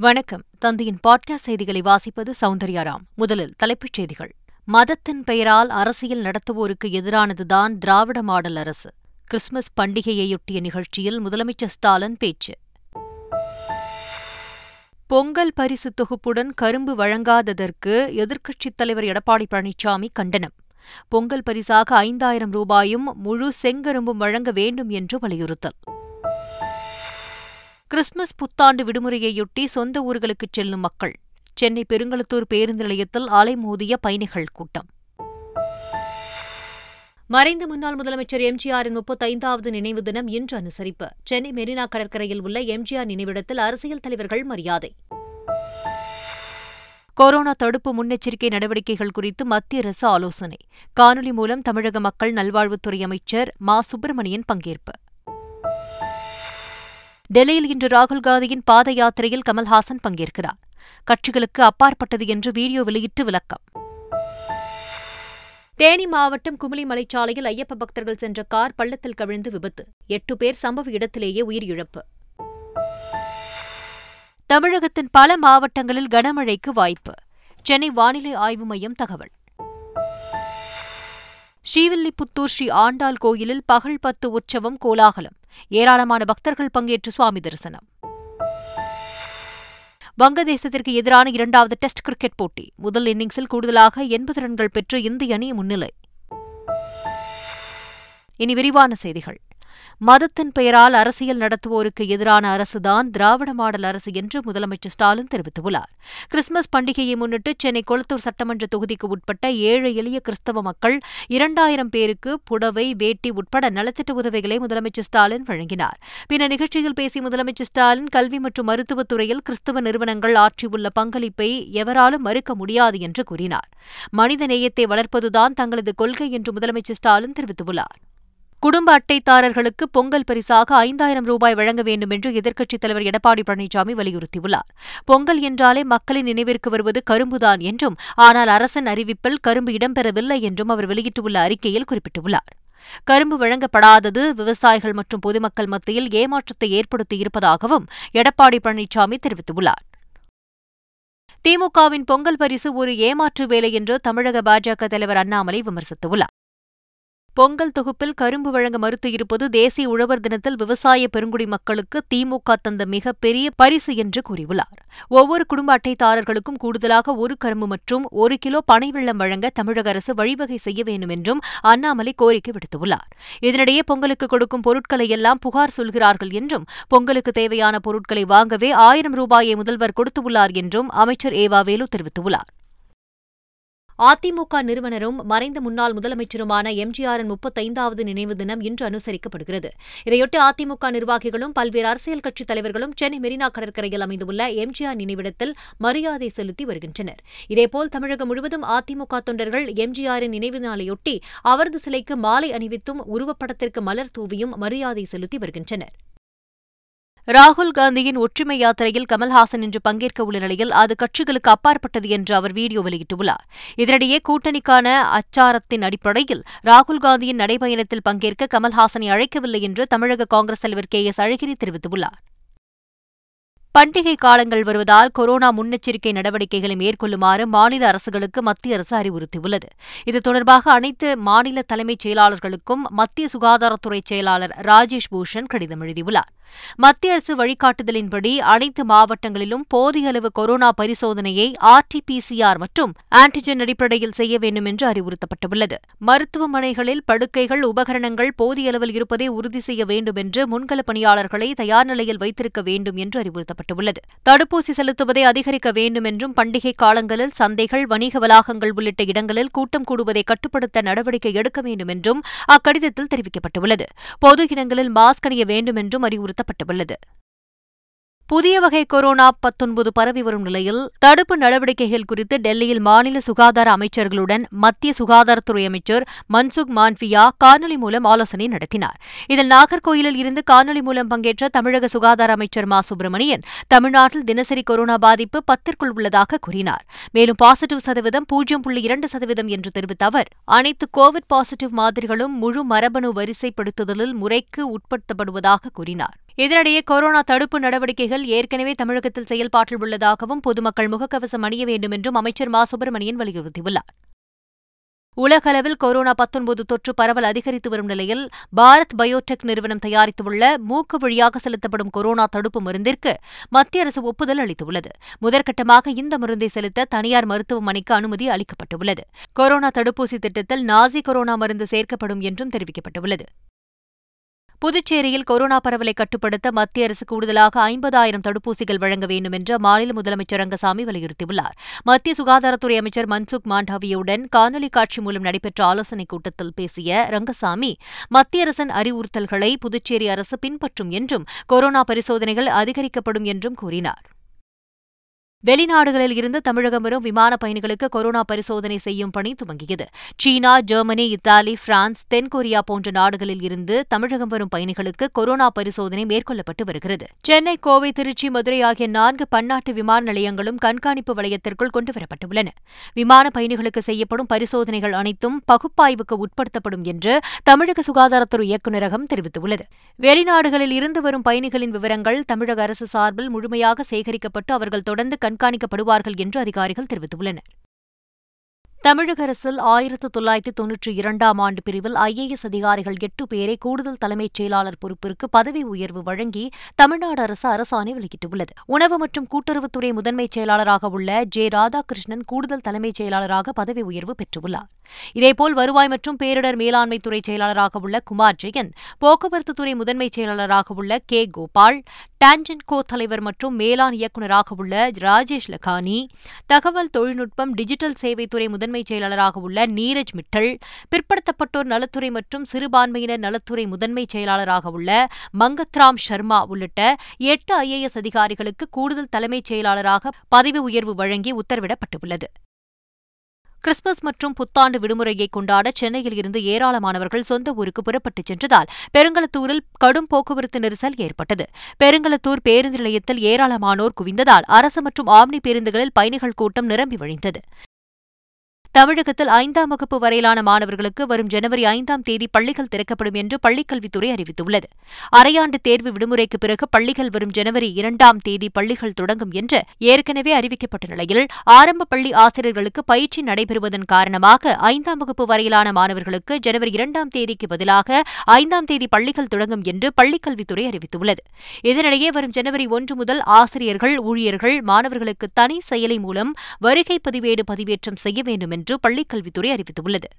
வணக்கம். தந்தையின் பாட்காஸ்ட் செய்திகளை வாசிப்பது சௌந்தர்யாராம் முதலில் தலைப்புச் செய்திகள். மதத்தின் பெயரால் அரசியல் நடத்துவோருக்கு எதிரானதுதான் திராவிட மாடல் அரசு. கிறிஸ்துமஸ் பண்டிகையையொட்டிய நிகழ்ச்சியில் முதலமைச்சர் ஸ்டாலின் பேச்சு. பொங்கல் பரிசு தொகுப்புடன் கரும்பு வழங்காததற்கு எதிர்க்கட்சித் தலைவர் எடப்பாடி பழனிசாமி கண்டனம். பொங்கல் பரிசாக ஐந்தாயிரம் ரூபாயும் முழு செங்கரும்பும் வழங்க வேண்டும் என்று வலியுறுத்தல். கிறிஸ்துமஸ் புத்தாண்டு விடுமுறையையொட்டி சொந்த ஊர்களுக்கு செல்லும் மக்கள். சென்னை பெருங்களத்தூர் பேருந்து நிலையத்தில் அலைமோதிய பயணிகள் கூட்டம். மறைந்த முன்னாள் முதலமைச்சர் எம்ஜிஆரின் முப்பத்தைந்தாவது நினைவு தினம் இன்று அனுசரிப்பு. சென்னை மெரினா கடற்கரையில் உள்ள எம்ஜிஆர் நினைவிடத்தில் அரசியல் தலைவர்கள் மரியாதை. கொரோனா தடுப்பு முன்னெச்சரிக்கை நடவடிக்கைகள் குறித்து மத்திய அரசு ஆலோசனை. காணொலி மூலம் தமிழக மக்கள் நல்வாழ்வுத்துறை அமைச்சர் மா. சுப்பிரமணியன் பங்கேற்பு. டெல்லியில் இன்று ராகுல் காந்தியின் பாத யாத்திரையில் கமல்ஹாசன் பங்கேற்கிறார். கட்சிகளுக்கு அப்பாற்பட்டது என்று வீடியோ வெளியிட்டு விளக்கம். தேனி மாவட்டம் குமுளி மலைச்சாலையில் ஐயப்ப பக்தர்கள் சென்ற கார் பள்ளத்தில் கவிழ்ந்து விபத்து. எட்டு பேர் சம்பவ இடத்திலேயே உயிரிழப்பு. தமிழகத்தின் பல மாவட்டங்களில் கனமழைக்கு வாய்ப்பு. சென்னை வானிலை ஆய்வு மையம் தகவல். ஸ்ரீவில்லிபுத்தூர் ஸ்ரீ ஆண்டாள் கோயிலில் பகல் பத்து உற்சவம் கோலாகலம். ஏராளமான பக்தர்கள் பங்கேற்று சுவாமி தரிசனம். வங்கதேசத்திற்கு எதிரான இரண்டாவது டெஸ்ட் கிரிக்கெட் போட்டி. முதல் இன்னிங்ஸில் கூடுதலாக எண்பது ரன்கள் பெற்று இந்திய அணி முன்னிலை. இனி விரிவான செய்திகள். மதத்தின் பெயரால் அரசியல் நடத்துவோருக்கு எதிரான அரசுதான் திராவிட மாடல் அரசு என்று முதலமைச்சர் ஸ்டாலின் தெரிவித்துள்ளார். கிறிஸ்துமஸ் பண்டிகையை முன்னிட்டு சென்னை கொளத்தூர் சட்டமன்ற தொகுதிக்கு உட்பட்ட ஏழு எளிய கிறிஸ்தவ மக்கள் இரண்டாயிரம் பேருக்கு புடவை வேட்டி உட்பட நலத்திட்ட உதவிகளை முதலமைச்சர் ஸ்டாலின் வழங்கினார். பின்னர் நிகழ்ச்சியில் பேசிய முதலமைச்சர் ஸ்டாலின் கல்வி மற்றும் மருத்துவத்துறையில் கிறிஸ்தவ நிறுவனங்கள் ஆற்றியுள்ள பங்களிப்பை எவராலும் மறுக்க முடியாது என்று கூறினார். மனித நேயத்தை வளர்ப்பதுதான் தங்களது கொள்கை என்று முதலமைச்சர் ஸ்டாலின் தெரிவித்துள்ளார். குடும்ப அட்டைதாரர்களுக்கு பொங்கல் பரிசாக ஐந்தாயிரம் ரூபாய் வழங்க வேண்டும் என்று எதிர்க்கட்சித் தலைவர் எடப்பாடி பழனிசாமி வலியுறுத்தியுள்ளார். பொங்கல் என்றாலே மக்களின் நினைவிற்கு வருவது கரும்புதான் என்றும் ஆனால் அரசின் அறிவிப்பில் கரும்பு இடம்பெறவில்லை என்றும் அவர் வெளியிட்டுள்ள அறிக்கையில் குறிப்பிட்டுள்ளார். கரும்பு வழங்கப்படாதது விவசாயிகள் மற்றும் பொதுமக்கள் மத்தியில் ஏமாற்றத்தை ஏற்படுத்தியிருப்பதாகவும் எடப்பாடி பழனிசாமி தெரிவித்துள்ளார். திமுகவின் பொங்கல் பரிசு ஒரு ஏமாற்று வேலை என்று தமிழக பாஜக தலைவர் அண்ணாமலை விமர்சித்துள்ளார். பொங்கல் தொகுப்பில் கரும்பு வழங்க மறுத்து இருப்பது தேசிய உழவர் தினத்தில் விவசாய பெருங்குடி மக்களுக்கு திமுக தந்த மிகப்பெரிய பரிசு என்று கூறியுள்ளார். ஒவ்வொரு குடும்ப அட்டைதாரர்களுக்கும் கூடுதலாக ஒரு கரும்பு மற்றும் ஒரு கிலோ பனை வெள்ளம் வழங்க தமிழக அரசு வழிவகை செய்ய வேண்டும் என்றும் அண்ணாமலை கோரிக்கை விடுத்துள்ளார். இதனிடையே பொங்கலுக்கு கொடுக்கும் பொருட்களை எல்லாம் புகார் சொல்கிறார்கள் என்றும் பொங்கலுக்கு தேவையான பொருட்களை வாங்கவே ஆயிரம் ரூபாயை முதல்வர் கொடுத்துள்ளார் என்றும் அமைச்சர் ஏவாவேலு தெரிவித்துள்ளார். அதிமுக நிறுவனரும் மறைந்த முன்னாள் முதலமைச்சருமான எம்ஜிஆரின் முப்பத்தைந்தாவது நினைவு தினம் இன்று அனுசரிக்கப்படுகிறது. இதையொட்டி அதிமுக நிர்வாகிகளும் பல்வேறு அரசியல் கட்சித் தலைவர்களும் சென்னை மெரினா கடற்கரையில் அமைந்துள்ள எம்ஜிஆர் நினைவிடத்தில் மரியாதை செலுத்தி வருகின்றனர். இதேபோல் தமிழகம் முழுவதும் அதிமுக தொண்டர்கள் எம்ஜிஆரின் நினைவு நாளையொட்டி அவரது சிலைக்கு மாலை அணிவித்தும் உருவப்படத்திற்கு மலர் தூவியும் மரியாதை செலுத்தி வருகின்றனர். ராகுல் காந்தியின் ஒற்றுமை யாத்திரையில் கமல்ஹாசன் இன்று பங்கேற்க உள்ள நிலையில் அது கட்சிகளுக்கு அப்பாற்பட்டது என்று அவர் வீடியோ வெளியிட்டுள்ளார். இதனிடையே கூட்டணிக்கான அச்சாரத்தின் அடிப்படையில் ராகுல் காந்தியின் நடைபயணத்தில் பங்கேற்க கமல்ஹாசனை அழைக்கவில்லை என்று தமிழக காங்கிரஸ் தலைவர் கே எஸ் அழகிரி தெரிவித்துள்ளார். பண்டிகை காலங்கள் வருவதால் கொரோனா முன்னெச்சரிக்கை நடவடிக்கைகளை மேற்கொள்ளுமாறு மாநில அரசுகளுக்கு மத்திய அரசு அறிவுறுத்தியுள்ளது. இது தொடர்பாக அனைத்து மாநில தலைமைச் செயலாளர்களுக்கும் மத்திய சுகாதாரத்துறை செயலாளர் ராஜேஷ் பூஷன் கடிதம் எழுதியுள்ளார். மத்திய அரசு வழிகாட்டுதலின்படி அனைத்து மாவட்டங்களிலும் போதிய அளவு கொரோனா பரிசோதனையை ஆர்டிபிசிஆர் மற்றும் ஆன்டிஜென் அடிப்படையில் செய்ய வேண்டும் என்று அறிவுறுத்தப்பட்டுள்ளது. மருத்துவமனைகளில் படுக்கைகள் உபகரணங்கள் போதிய அளவில் இருப்பதை உறுதி செய்ய வேண்டும் என்று முன்கள பணியாளர்களை தயார் நிலையில் வைத்திருக்க வேண்டும் என்று அறிவுறுத்தப்பட்டுள்ளது. தடுப்பூசி செலுத்துவதை அதிகரிக்க வேண்டும் என்றும் பண்டிகை காலங்களில் சந்தைகள் வணிக வளாகங்கள் உள்ளிட்ட இடங்களில் கூட்டம் கூடுவதை கட்டுப்படுத்த நடவடிக்கை எடுக்க வேண்டும் என்றும் அக்கடிதத்தில் தெரிவிக்கப்பட்டுள்ளது. பொது இடங்களில் மாஸ்க் அணிய வேண்டும் என்றும் அறிவுறுத்தப்பட்டுள்ளது. புதிய வகை கொரோனா பத்தொன்பது பரவி வரும் நிலையில் தடுப்பு நடவடிக்கைகள் குறித்து டெல்லியில் மாநில சுகாதார அமைச்சர்களுடன் மத்திய சுகாதாரத்துறை அமைச்சர் மன்சுக் மான்வியா காணொலி மூலம் ஆலோசனை நடத்தினார். இதில் நாகர்கோயிலில் இருந்து காணொலி மூலம் பங்கேற்ற தமிழக சுகாதார அமைச்சர் மா. சுப்பிரமணியன் தமிழ்நாட்டில் தினசரி கொரோனா பாதிப்பு பத்திற்குள் உள்ளதாக கூறினார். மேலும் பாசிட்டிவ் சதவீதம் பூஜ்ஜியம் புள்ளி இரண்டு சதவீதம் என்று தெரிவித்த அவர் அனைத்து கோவிட் பாசிட்டிவ் மாதிரிகளும் முழு மரபணு வரிசைப்படுத்துதலில் முறைக்கு உட்படுத்தப்படுவதாக கூறினார். இதனிடையே கொரோனா தடுப்பு நடவடிக்கைகள் ஏற்கனவே தமிழகத்தில் செயல்பாட்டில் உள்ளதாகவும் பொதுமக்கள் முகக்கவசம் அணிய வேண்டும் என்றும் அமைச்சர் மா. சுப்பிரமணியன் வலியுறுத்தியுள்ளார். உலகளவில் கொரோனா பத்தொன்பது தொற்று பரவல் அதிகரித்து வரும் நிலையில் பாரத் பயோடெக் நிறுவனம் தயாரித்துள்ள மூக்கு வழியாக செலுத்தப்படும் கொரோனா தடுப்பு மருந்திற்கு மத்திய அரசு ஒப்புதல் அளித்துள்ளது. முதற்கட்டமாக இந்த மருந்தை செலுத்த தனியார் மருத்துவமனைக்கு அனுமதி அளிக்கப்பட்டுள்ளது. கொரோனா தடுப்பூசி திட்டத்தில் நாசி கொரோனா மருந்து சேர்க்கப்படும் என்றும் தெரிவிக்கப்பட்டுள்ளது. புதுச்சேரியில் கொரோனா பரவலை கட்டுப்படுத்த மத்திய அரசு கூடுதலாக ஐம்பதாயிரம் தடுப்பூசிகள் வழங்க வேண்டும் என்று மாநில முதலமைச்சர் ரங்கசாமி வலியுறுத்தியுள்ளார். மத்திய சுகாதாரத்துறை அமைச்சர் மன்சுக் மாண்டவியுடன் காணொலி காட்சி மூலம் நடைபெற்ற ஆலோசனைக் கூட்டத்தில் பேசிய ரங்கசாமி மத்திய அரசின் அறிவுறுத்தல்களை புதுச்சேரி அரசு பின்பற்றும் என்றும் கொரோனா பரிசோதனைகள் அதிகரிக்கப்படும் என்றும் கூறினார். வெளிநாடுகளில் இருந்து தமிழகம் வரும் விமான பயணிகளுக்கு கொரோனா பரிசோதனை செய்யும் பணி துவங்கியது. சீனா ஜெர்மனி இத்தாலி பிரான்ஸ் தென்கொரியா போன்ற நாடுகளில் இருந்து தமிழகம் வரும் பயணிகளுக்கு கொரோனா பரிசோதனை மேற்கொள்ளப்பட்டு வருகிறது. சென்னை கோவை திருச்சி மதுரை ஆகிய நான்கு பன்னாட்டு விமான நிலையங்களும் கண்காணிப்பு வளையத்திற்குள் கொண்டுவரப்பட்டுள்ளன. விமான பயணிகளுக்கு செய்யப்படும் பரிசோதனைகள் அனைத்தும் பகுப்பாய்வுக்கு உட்படுத்தப்படும் என்று தமிழக சுகாதாரத்துறை இயக்குநரகம் தெரிவித்துள்ளது. வெளிநாடுகளில் இருந்து வரும் பயணிகளின் விவரங்கள் தமிழக அரசு சார்பில் முழுமையாக சேகரிக்கப்பட்டு அவர்கள் தொடர்ந்து கண்காணிக்கப்படுவார்கள் என்று அதிகாரிகள் தெரிவித்துள்ளனர். தமிழக அரசில் ஆயிரத்து தொள்ளாயிரத்து தொன்னூற்றி இரண்டாம் ஆண்டு பிரிவில் ஐஏஎஸ் அதிகாரிகள் எட்டு பேரை கூடுதல் தலைமைச் செயலாளர் பொறுப்பிற்கு பதவி உயர்வு வழங்கி தமிழ்நாடு அரசு அரசாணை வெளியிட்டுள்ளது. உணவு மற்றும் கூட்டுறவுத்துறை முதன்மைச் செயலாளராக உள்ள ஜே ராதாகிருஷ்ணன் கூடுதல் தலைமைச் செயலாளராக பதவி உயர்வு பெற்றுள்ளார். இதேபோல் வருவாய் மற்றும் பேரிடர் மேலாண்மைத்துறை செயலாளராக உள்ள குமார் ஜெயன் போக்குவரத்துத்துறை முதன்மைச் செயலாளராக உள்ள கே கோபால் டான்ஜென்ட் கோ தலைவர் மற்றும் மேலாண் இயக்குநராக உள்ள ராஜேஷ் லக்கானி தகவல் தொழில்நுட்பம் டிஜிட்டல் சேவைத்துறை முதன்மைச் செயலாளராக உள்ள நீரஜ் மிட்டல் பிற்படுத்தப்பட்டோர் நலத்துறை மற்றும் சிறுபான்மையினர் நலத்துறை முதன்மைச் செயலாளராக உள்ள மங்கத்ராம் சர்மா உள்ளிட்ட எட்டு ஐஏஎஸ் அதிகாரிகளுக்கு கூடுதல் தலைமைச் செயலாளராக பதவி உயர்வு வழங்கி உத்தரவிடப்பட்டுள்ளது. கிறிஸ்துமஸ் மற்றும் புத்தாண்டு விடுமுறையை கொண்டாட சென்னையில் இருந்து ஏராளமானவர்கள் சொந்த ஊருக்கு புறப்பட்டுச் சென்றதால் பெருங்களத்தூரில் கடும் போக்குவரத்து நெரிசல் ஏற்பட்டது. பெருங்களத்தூர் பேருந்து நிலையத்தில் ஏராளமானோர் குவிந்ததால் அரசு மற்றும் ஆம்னி பேருந்துகளில் பயணிகள் கூட்டம் நிரம்பி வழிந்தது. தமிழகத்தில் ஐந்தாம் வகுப்பு வரையிலான மாணவர்களுக்கு வரும் ஜனவரி ஐந்தாம் தேதி பள்ளிகள் திறக்கப்படும் என்று பள்ளிக்கல்வித்துறை அறிவித்துள்ளது. அரையாண்டு தேர்வு விடுமுறைக்கு பிறகு பள்ளிகள் வரும் ஜனவரி இரண்டாம் தேதி பள்ளிகள் தொடங்கும் என்று ஏற்கனவே அறிவிக்கப்பட்ட நிலையில் ஆரம்ப பள்ளி ஆசிரியர்களுக்கு பயிற்சி நடைபெறுவதன் காரணமாக ஐந்தாம் வகுப்பு வரையிலான மாணவர்களுக்கு ஜனவரி இரண்டாம் தேதிக்கு பதிலாக ஐந்தாம் தேதி பள்ளிகள் தொடங்கும் என்று பள்ளிக்கல்வித்துறை அறிவித்துள்ளது. இதனிடையே வரும் ஜனவரி ஒன்று முதல் ஆசிரியர்கள் ஊழியர்கள் மாணவர்களுக்கு தனி செயலி மூலம் வருகை பதிவேடு பதிவேற்றம் செய்ய வேண்டும் என்று பள்ளிக்கல்வித்துறை அறிவித்துள்ளது.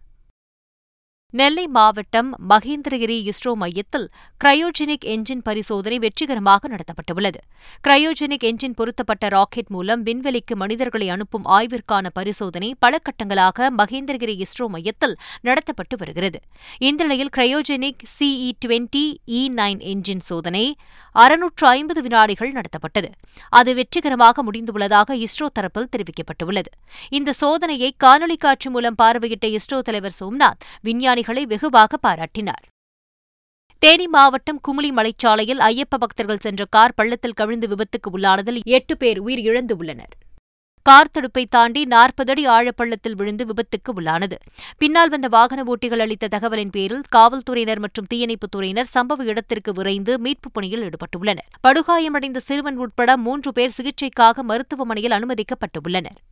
நெல்லை மாவட்டம் மகேந்திரகிரி இஸ்ரோ மையத்தில் கிரையோஜெனிக் என்ஜின் பரிசோதனை வெற்றிகரமாக நடத்தப்பட்டுள்ளது. கிரையோஜெனிக் என்ஜின் பொருத்தப்பட்ட ராக்கெட் மூலம் விண்வெளிக்கு மனிதர்களை அனுப்பும் ஆய்விற்கான பரிசோதனை பல கட்டங்களாக மகேந்திரகிரி இஸ்ரோ மையத்தில் நடத்தப்பட்டு வருகிறது. இந்த நிலையில் cryogenic CE twenty E nine engine சோதனை அறுநூற்று ஐம்பது வினாடிகள் நடத்தப்பட்டது. அது வெற்றிகரமாக முடிந்துள்ளதாக இஸ்ரோ தரப்பில் தெரிவிக்கப்பட்டுள்ளது. இந்த சோதனையை காணொலி காட்சி மூலம் பார்வையிட்ட இஸ்ரோ தலைவர் சோம்நாத் விஞ்ஞானி விஞ்ஞானிகளை வெகுவாக பாராட்டினார். தேனி மாவட்டம் குமுளி மலைச்சாலையில் ஐயப்ப பக்தர்கள் சென்ற கார் பள்ளத்தில் கவிழ்ந்து விபத்துக்கு உள்ளானதில் எட்டு பேர் உயிரிழந்துள்ளனர். கார் தடுப்பை தாண்டி நாற்பது அடி ஆழப்பள்ளத்தில் விழுந்து விபத்துக்கு உள்ளானது. பின்னால் வந்த வாகன ஓட்டிகள் அளித்த தகவலின் பேரில் காவல்துறையினர் மற்றும் தீயணைப்புத் துறையினர் சம்பவ இடத்திற்கு விரைந்து மீட்புப் பணியில் ஈடுபட்டுள்ளனர். படுகாயமடைந்த சிறுவன் உட்பட மூன்று பேர் சிகிச்சைக்காக மருத்துவமனையில் அனுமதிக்கப்பட்டுள்ளனர்.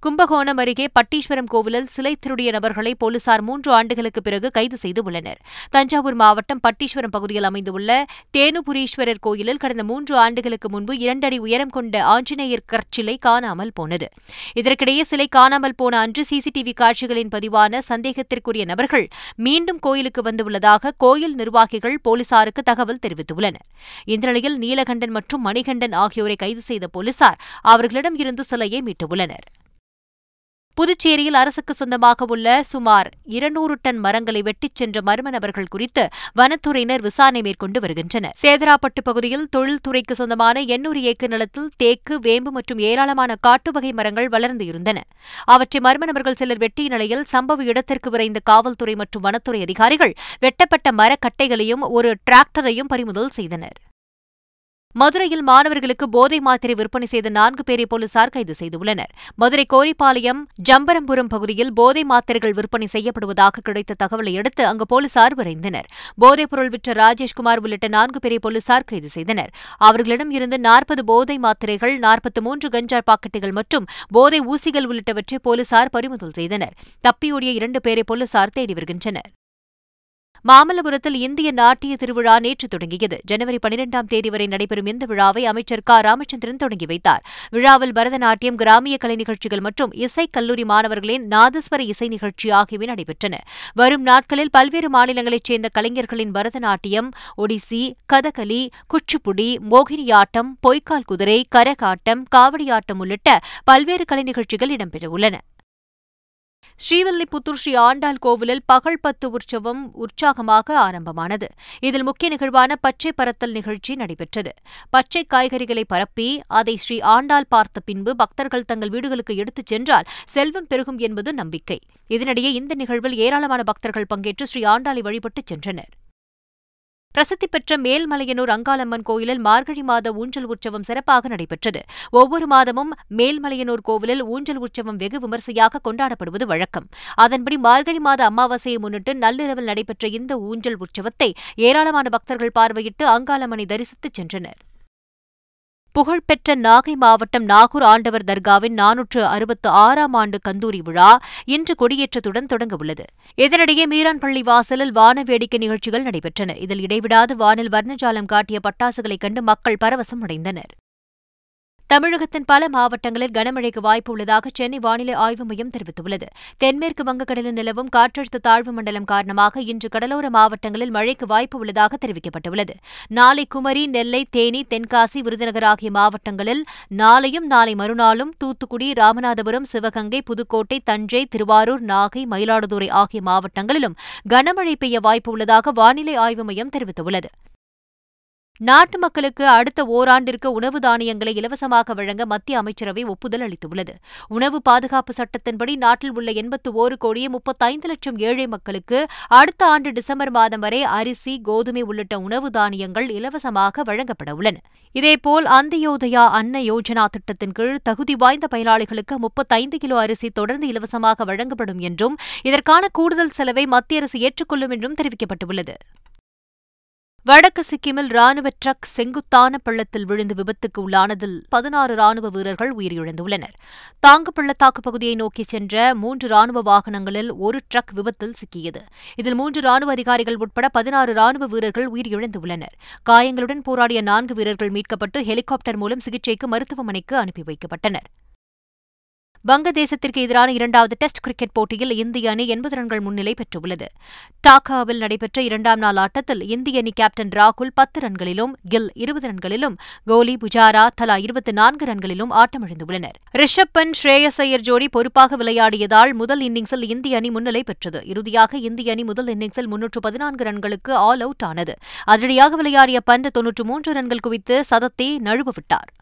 கும்பகோணம் அருகே பட்டீஸ்வரம் கோவிலில் சிலை திருடிய நபர்களை போலீசார் மூன்று ஆண்டுகளுக்கு பிறகு கைது செய்து உள்ளனர். தஞ்சாவூர் மாவட்டம் பட்டீஸ்வரம் பகுதியில் அமைந்துள்ள தேனுபுரீஸ்வரர் கோயிலில் கடந்த மூன்று ஆண்டுகளுக்கு முன்பு இரண்டடி உயரம் கொண்ட ஆஞ்சநேயர் கற்சிலை காணாமல் போனது. இதற்கிடையே சிலை காணாமல் போன அன்று சிசிடிவி காட்சிகளின் பதிவான சந்தேகத்திற்குரிய நபர்கள் மீண்டும் கோயிலுக்கு வந்துள்ளதாக கோயில் நிர்வாகிகள் போலீசாருக்கு தகவல் தெரிவித்துள்ளனர். இந்த நிலையில் நீலகண்டன் மற்றும் மணிகண்டன் ஆகியோரை கைது செய்த போலீசார் அவர்களிடம் இருந்து சிலையை மீட்டுள்ளனர். புதுச்சேரியில் அரசுக்கு சொந்தமாக உள்ள சுமார் இருநூறு டன் மரங்களை வெட்டிச் சென்ற மர்ம நபர்கள் குறித்து வனத்துறையினர் விசாரணை மேற்கொண்டு வருகின்றனர். சேதராப்பட்டு பகுதியில் தொழில்துறைக்கு சொந்தமான எண்ணூறு ஏக்கர் நிலத்தில் தேக்கு வேம்பு மற்றும் ஏராளமான காட்டுவகை மரங்கள் வளர்ந்து இருந்தன. அவற்றை மர்ம நபர்கள் சிலர் வெட்டிய நிலையில் சம்பவ இடத்திற்கு விரைந்த காவல்துறை மற்றும் வனத்துறை அதிகாரிகள் வெட்டப்பட்ட மரக்கட்டைகளையும் ஒரு டிராக்டரையும் பறிமுதல் செய்தனர். மதுரையில் மாணவர்களுக்கு போதை மாத்திரை விற்பனை செய்த நான்கு பேரை போலீசார் கைது செய்துள்ளனர். மதுரை கோரிப்பாளையம் ஜம்பரம்புரம் பகுதியில் போதை மாத்திரைகள் விற்பனை செய்யப்படுவதாக கிடைத்த தகவலை அடுத்து அங்கு போலீசார் விரைந்தனர். போதைப் பொருள் விற்ற ராஜேஷ்குமார் உள்ளிட்ட நான்கு பேரை போலீசார் கைது செய்தனர். அவர்களிடம் இருந்து நாற்பது போதை மாத்திரைகள் நாற்பத்தி மூன்று கஞ்சா பாக்கெட்டுகள் மற்றும் போதை ஊசிகள் உள்ளிட்டவற்றை போலீசார் பறிமுதல் செய்தனர். தப்பியோடிய இரண்டு பேரை போலீசார் தேடி வருகின்றனர். மாமல்லபுரத்தில் இந்திய நாட்டிய திருவிழா நேற்று தொடங்கியது. ஜனவரி பனிரெண்டாம் தேதி வரை நடைபெறும் இந்த விழாவை அமைச்சர் க. ராமச்சந்திரன் தொடங்கி வைத்தார். விழாவில் பரதநாட்டியம் கிராமிய கலை நிகழ்ச்சிகள் மற்றும் இசை கல்லூரி மாணவர்களின் நாதஸ்வர இசை நிகழ்ச்சி ஆகியவை நடைபெற்றன. வரும் நாட்களில் பல்வேறு மாநிலங்களைச் சேர்ந்த கலைஞர்களின் பரதநாட்டியம் ஒடிசி கதகளி குச்சிப்புடி மோகினியாட்டம் பொய்க்கால் குதிரை கரகாட்டம் காவடியாட்டம் உள்ளிட்ட பல்வேறு கலை நிகழ்ச்சிகள் இடம்பெறவுள்ளன ஸ்ரீவில்லிபுத்தூர் ஸ்ரீ ஆண்டாள் கோவிலில் பகல் பத்து உற்சவம் உற்சாகமாக ஆரம்பமானது. இதில் முக்கிய நிகழ்வான பச்சை பரத்தல் நிகழ்ச்சி நடைபெற்றது. பச்சை காய்கறிகளை பரப்பி அதை ஸ்ரீ ஆண்டாள் பார்த்த பின்பு பக்தர்கள் தங்கள் வீடுகளுக்கு எடுத்துச் சென்றால் செல்வம் பெருகும் என்பது நம்பிக்கை. இதனிடையே இந்த நிகழ்வில் ஏராளமான பக்தர்கள் பங்கேற்று ஸ்ரீ ஆண்டாளை வழிபட்டுச் சென்றனர். பிரசித்தி பெற்ற மேல்மலையனூர் அங்காளம்மன் கோயிலில் மார்கழி மாத ஊஞ்சல் உற்சவம் சிறப்பாக நடைபெற்றது. ஒவ்வொரு மாதமும் மேல்மலையனூர் கோவிலில் ஊஞ்சல் உற்சவம் வெகு விமர்சையாக கொண்டாடப்படுவது வழக்கம். அதன்படி மார்கழி மாத அமாவாசையை முன்னிட்டு நள்ளிரவில் நடைபெற்ற இந்த ஊஞ்சல் உற்சவத்தை ஏராளமான பக்தர்கள் பார்வையிட்டு அங்காளம்மனை தரிசித்துச் சென்றனர். புகழ்பெற்ற நாகை மாவட்டம் நாகூர் ஆண்டவர் தர்காவின் நானூற்று அறுபத்து ஆறாம் ஆண்டு கந்தூரி விழா இன்று கொடியேற்றத்துடன் தொடங்கவுள்ளது. இதனிடையே மீரான்பள்ளி வாசலில் வான வேடிக்கை நிகழ்ச்சிகள் நடைபெற்றன. இதில் இடைவிடாது வானில் வர்ணஜாலம் காட்டிய பட்டாசுகளைக் கண்டு மக்கள் பரவசம் அடைந்தனர். தமிழகத்தின் பல மாவட்டங்களில் கனமழைக்கு வாய்ப்பு உள்ளதாக சென்னை வானிலை ஆய்வு மையம் தெரிவித்துள்ளது. தென்மேற்கு வங்கக்கடலில் நிலவும் காற்றழுத்த தாழ்வு மண்டலம் காரணமாக இன்று கடலோர மாவட்டங்களில் மழைக்கு வாய்ப்பு உள்ளதாக தெரிவிக்கப்பட்டுள்ளது. நாளை குமரி நெல்லை தேனி தென்காசி விருதுநகர் ஆகிய மாவட்டங்களில் நாளையும் நாளை மறுநாளும் தூத்துக்குடி ராமநாதபுரம் சிவகங்கை புதுக்கோட்டை தஞ்சை திருவாரூர் நாகை மயிலாடுதுறை ஆகிய மாவட்டங்களிலும் கனமழை பெய்ய வாய்ப்பு உள்ளதாக வானிலை ஆய்வு மையம் தெரிவித்துள்ளது. நாட்டு மக்களுக்கு அடுத்த ஓராண்டிற்கு உணவு தானியங்களை இலவசமாக வழங்க மத்திய அமைச்சரவை ஒப்புதல் அளித்துள்ளது. உணவு பாதுகாப்பு சட்டத்தின்படி நாட்டில் உள்ள எண்பத்து ஓரு கோடியே முப்பத்தைந்து லட்சம் ஏழை மக்களுக்கு அடுத்த ஆண்டு டிசம்பர் மாதம் வரை அரிசி கோதுமை உள்ளிட்ட உணவு தானியங்கள் இலவசமாக வழங்கப்பட உள்ளன. இதேபோல் அந்தியோதயா அன்ன யோஜனா திட்டத்தின் கீழ் தகுதி வாய்ந்த பயனாளிகளுக்கு முப்பத்தைந்து கிலோ அரிசி தொடர்ந்து இலவசமாக வழங்கப்படும் என்றும் இதற்கான கூடுதல் செலவை மத்திய அரசு ஏற்றுக்கொள்ளும் என்றும் தெரிவிக்கப்பட்டுள்ளது. வடக்கு சிக்கிமில் ராணுவ ட்ரக் செங்குத்தான பள்ளத்தில் விழுந்து விபத்துக்கு உள்ளானதில் பதினாறு ராணுவ வீரர்கள் உயிரிழந்துள்ளனர். தாங்கு பள்ளத்தாக்கு பகுதியை நோக்கி சென்ற மூன்று ராணுவ வாகனங்களில் ஒரு ட்ரக் விபத்தில் சிக்கியது. இதில் மூன்று ராணுவ அதிகாரிகள் உட்பட பதினாறு ராணுவ வீரர்கள் உயிரிழந்துள்ளனர். காயங்களுடன் போராடிய நான்கு வீரர்கள் மீட்கப்பட்டு ஹெலிகாப்டர் மூலம் சிகிச்சைக்கு மருத்துவமனைக்கு அனுப்பி வைக்கப்பட்டனர். வங்கதேசத்திற்கு எதிரான இரண்டாவது டெஸ்ட் கிரிக்கெட் போட்டியில் இந்திய அணி எண்பது ரன்கள் முன்னிலை பெற்றுள்ளது. டாக்காவில் நடைபெற்ற இரண்டாம் நாள் ஆட்டத்தில் இந்திய அணி கேப்டன் ராகுல் பத்து ரன்களிலும் கில் இருபது ரன்களிலும் கோலி புஜாரா தலா இருபத்தி நான்கு ரன்களிலும் ஆட்டமிழந்துள்ளனர். ரிஷப் பண்ட் ஸ்ரேயஸ் ஐயர் ஜோடி பொறுப்பாக விளையாடியதால் முதல் இன்னிங்ஸில் இந்திய அணி முன்னிலை பெற்றது. இறுதியாக இந்திய அணி முதல் இன்னிங்ஸில் முன்னூற்று பதினான்கு ரன்களுக்கு ஆல் அவுட் ஆனது. அதிரடியாக விளையாடிய பந்த் தொன்னூற்று மூன்று ரன்கள் குவித்து சதத்தை நழுவவிட்டார்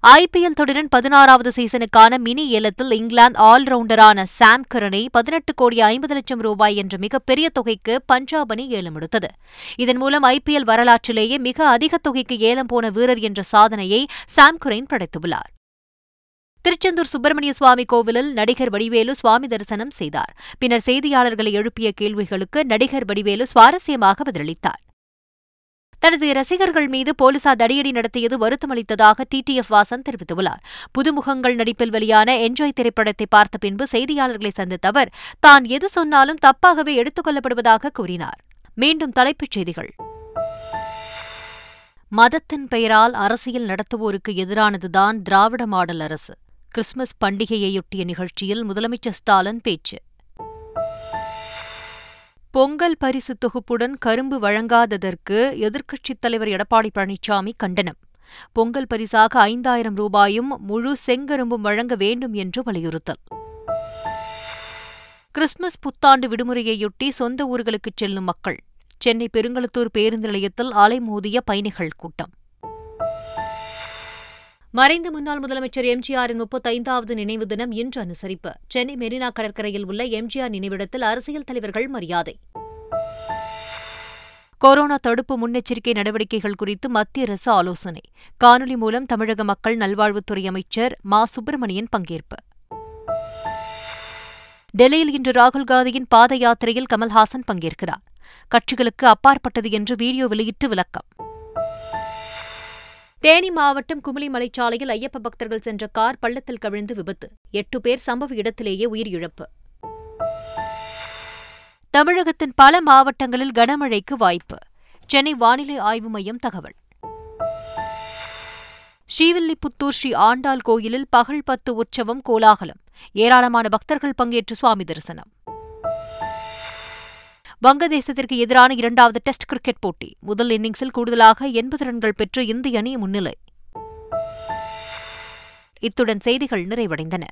ஐபிஎல் தொடரின் பதினாறாவது சீசனுக்கான மினி ஏலத்தில் இங்கிலாந்து ஆல்ரவுண்டரான சாம் கரனை பதினெட்டு கோடி ஐம்பது லட்சம் ரூபாய் என்ற மிகப்பெரிய தொகைக்கு பஞ்சாப் அணி ஏலம் எடுத்தது. இதன் மூலம் ஐபிஎல் வரலாற்றிலேயே மிக அதிக தொகைக்கு ஏலம் போன வீரர் என்ற சாதனையை சாம் குரைன் படைத்துள்ளார். திருச்செந்தூர் சுப்பிரமணிய சுவாமி கோவிலில் நடிகர் வடிவேலு சுவாமி தரிசனம் செய்தார். பின்னர் செய்தியாளர்களை எழுப்பிய கேள்விகளுக்கு நடிகர் வடிவேலு சுவாரஸ்யமாக பதிலளித்தார். தனது ரசிகர்கள் மீது போலீசார் தடியடி நடத்தியது வருத்தமளித்ததாக டிடிஎஃப் வாசன் தெரிவித்துள்ளார். புதுமுகங்கள் நடிப்பில் வெளியான என்ஜாய் திரைப்படத்தை பார்த்த பின்பு செய்தியாளர்களை சந்தித்த அவர் தான் எது சொன்னாலும் தப்பாகவே எடுத்துக் கொள்ளப்படுவதாக கூறினார். மீண்டும் தலைப்புச் செய்திகள். மதத்தின் பெயரால் அரசியல் நடத்துவோருக்கு எதிரானதுதான் திராவிட மாடல் அரசு. கிறிஸ்துமஸ் பண்டிகையையொட்டிய நிகழ்ச்சியில் முதலமைச்சர் ஸ்டாலின் பேச்சு. பொங்கல் பரிசு தொகுப்புடன் கரும்பு வழங்காததற்கு எதிர்க்கட்சித் தலைவர் எடப்பாடி பழனிசாமி கண்டனம். பொங்கல் பரிசாக ஐந்தாயிரம் ரூபாயும் முழு செங்கரும்பும் வழங்க வேண்டும் என்று வலியுறுத்தல். கிறிஸ்துமஸ் புத்தாண்டு விடுமுறையையொட்டி சொந்த ஊர்களுக்குச் செல்லும் மக்கள். சென்னை பெருங்களத்தூர் பேருந்து நிலையத்தில் அலைமோதிய பயணிகள் கூட்டம். மறைந்த முன்னாள் முதலமைச்சர் எம்ஜிஆரின் முப்பத்தைந்தாவது நினைவு தினம் இன்று அனுசரிப்பு. சென்னை மெரினா கடற்கரையில் உள்ள எம்ஜிஆர் நினைவிடத்தில் அரசியல் தலைவர்கள் மரியாதை. கொரோனா தடுப்பு முன்னெச்சரிக்கை நடவடிக்கைகள் குறித்து மத்திய அரசு ஆலோசனை. காணொலி மூலம் தமிழக மக்கள் நல்வாழ்வுத்துறை அமைச்சர் மா. சுப்பிரமணியன் பங்கேற்பு. டெல்லியில் இன்று ராகுல் காந்தியின் பாத யாத்திரையில் கமல்ஹாசன் பங்கேற்கிறார். கட்சிகளுக்கு அப்பாற்பட்டது என்று வீடியோ வெளியிட்டு விளக்கம். தேனி மாவட்டம் குமுளி மலைச்சாலையில் ஐயப்ப பக்தர்கள் சென்ற கார் பள்ளத்தில் கவிழ்ந்து விபத்து. எட்டு பேர் சம்பவ இடத்திலேயே உயிரிழப்பு. தமிழகத்தின் பல மாவட்டங்களில் கனமழைக்கு வாய்ப்பு. சென்னை வானிலை ஆய்வு மையம் தகவல். ஸ்ரீவில்லிபுத்தூர் ஸ்ரீ ஆண்டாள் கோயிலில் பகல் பத்து உற்சவம் கோலாகலம். ஏராளமான பக்தர்கள் பங்கேற்று சுவாமி தரிசனம். வங்கதேசத்திற்கு எதிரான இரண்டாவது டெஸ்ட் கிரிக்கெட் போட்டி. முதல் இன்னிங்ஸில் கூடுதலாக எண்பது ரன்கள் பெற்று இந்திய அணி முன்னிலை. இத்துடன் செய்திகள் நிறைவடைந்தன.